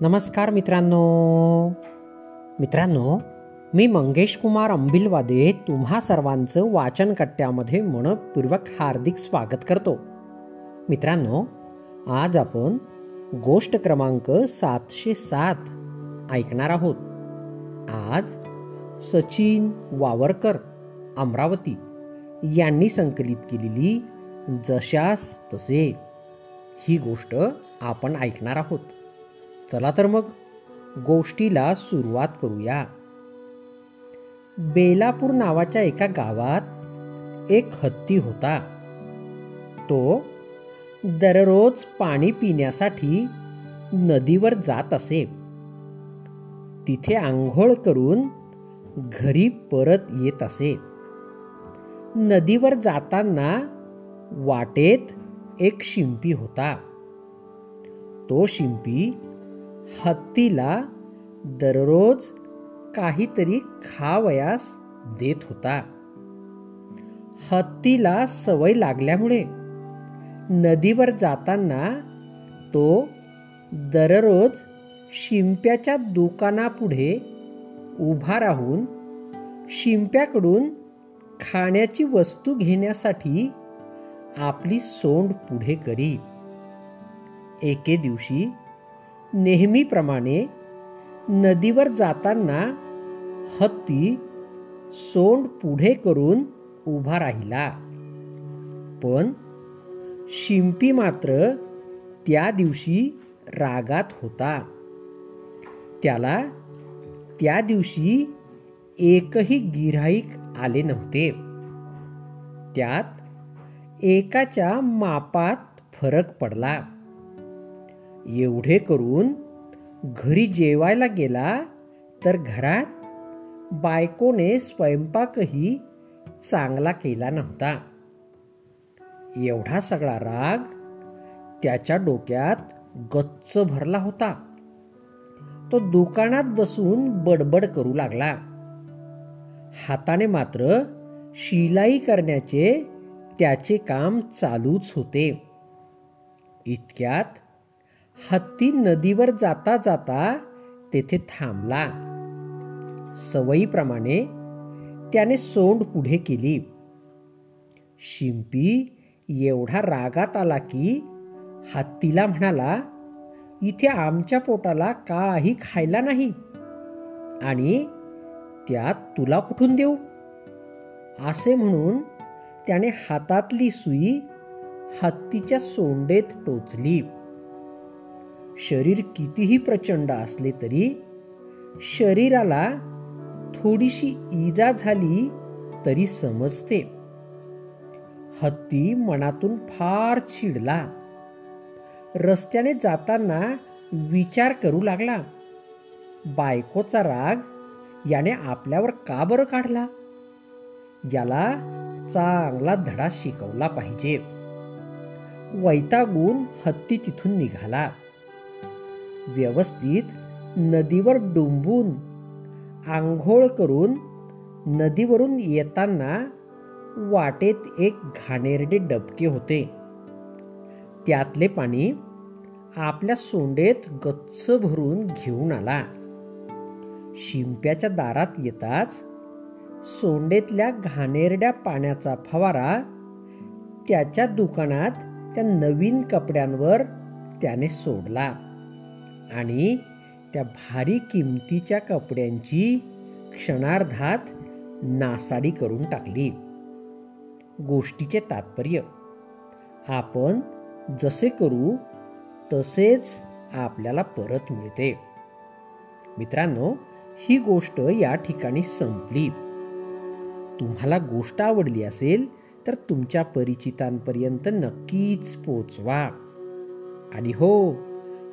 नमस्कार मित्रांनो. मित्रांनो मी मंगेश कुमार अंबिलवादे तुम्हा सर्वांचं वाचनकट्ट्यामध्ये मनपूर्वक हार्दिक स्वागत करतो. मित्रांनो आज आपण गोष्ट क्रमांक सातशे सात ऐकणार आहोत. आज सचिन वावरकर अमरावती यांनी संकलित केलेली जशास तसे ही गोष्ट आपण ऐकणार आहोत. चला तर मग गोष्टीला सुरुवात करूया. बेलापूर नावाच्या एका गावात एक हत्ती होता. तो दररोज पाणी पिण्यासाठी नदीवर जात असे. तिथे आंघोळ करून घरी परत येत असे. नदीवर जाताना वाटेत एक शिंपी होता. तो शिंपी हत्तीला दररोज काहीतरी खावयास देत होता. हत्तीला सवय लागल्यामुळे नदीवर जाताना तो दररोज शिंप्याच्या दुकानापुढे उभा राहून शिंप्याकडून खाण्याची वस्तू घेण्यासाठी आपली सोंड पुढे करी एके दिवशी नेहमीप्रमाणे नदीवर जाताना हत्ती सोंड पुढे करून उभा राहिला. पण शिंपी मात्र त्या दिवशी रागात होता. त्याला त्या दिवशी एकही गिऱ्हाईक आले नव्हते. त्यात एकाच्या मापात फरक पडला. एवढे करून घरी जेवायला गेला तर घरात बायकोने स्वयंपाकही चांगला केला नव्हता. एवढा सगळा राग त्याच्या डोक्यात गच्च भरला होता. तो दुकानात बसून बडबड करू लागला. हाताने मात्र शिलाई करण्याचे त्याचे काम चालूच होते. इतक्यात हत्ती नदीवर जाता जाता तेथे थांबला. सवयीप्रमाणे त्याने सोंड पुढे केली. शिंपी एवढा रागात आला की हत्तीला म्हणाला इथे आमच्या पोटाला काही खायला नाही आणि त्यात तुला कुठून देऊ? असे म्हणून त्याने हातातली सुई हत्तीच्या सोंडेत टोचली. शरीर कितीही प्रचंड असले तरी शरीराला थोडीशी इजा झाली तरी समजते. हत्ती मनातून फार चिडला. रस्त्याने जाताना विचार करू लागला. बायकोचा राग याने आपल्यावर का बरं काढला? याला चांगला धडा शिकवला पाहिजे. वैतागून हत्ती तिथून निघाला. व्यवस्थित नदीवर डुंबून आंघोळ करून नदीवरून येताना वाटेत एक घाणेरडे डबके होते. त्यातले पाणी आपल्या सोंडेत गच्च भरून घेऊन आला. शिंप्याच्या दारात येताच सोंडेतल्या घाणेरड्या पाण्याचा फवारा त्याच्या दुकानात त्या नवीन कपड्यांवर त्याने सोडला. आणि त्या भारी किमतीच्या कपड्यांची क्षणार्धात नासाडी करून टाकली. गोष्टीचे तात्पर्य आपण जसे करू तसेच आपल्याला परत मिळते. मित्रांनो ही गोष्ट या ठिकाणी संपली. तुम्हाला गोष्ट आवडली असेल तर तुमच्या परिचितांपर्यंत नक्कीच पोचवा. आणि हो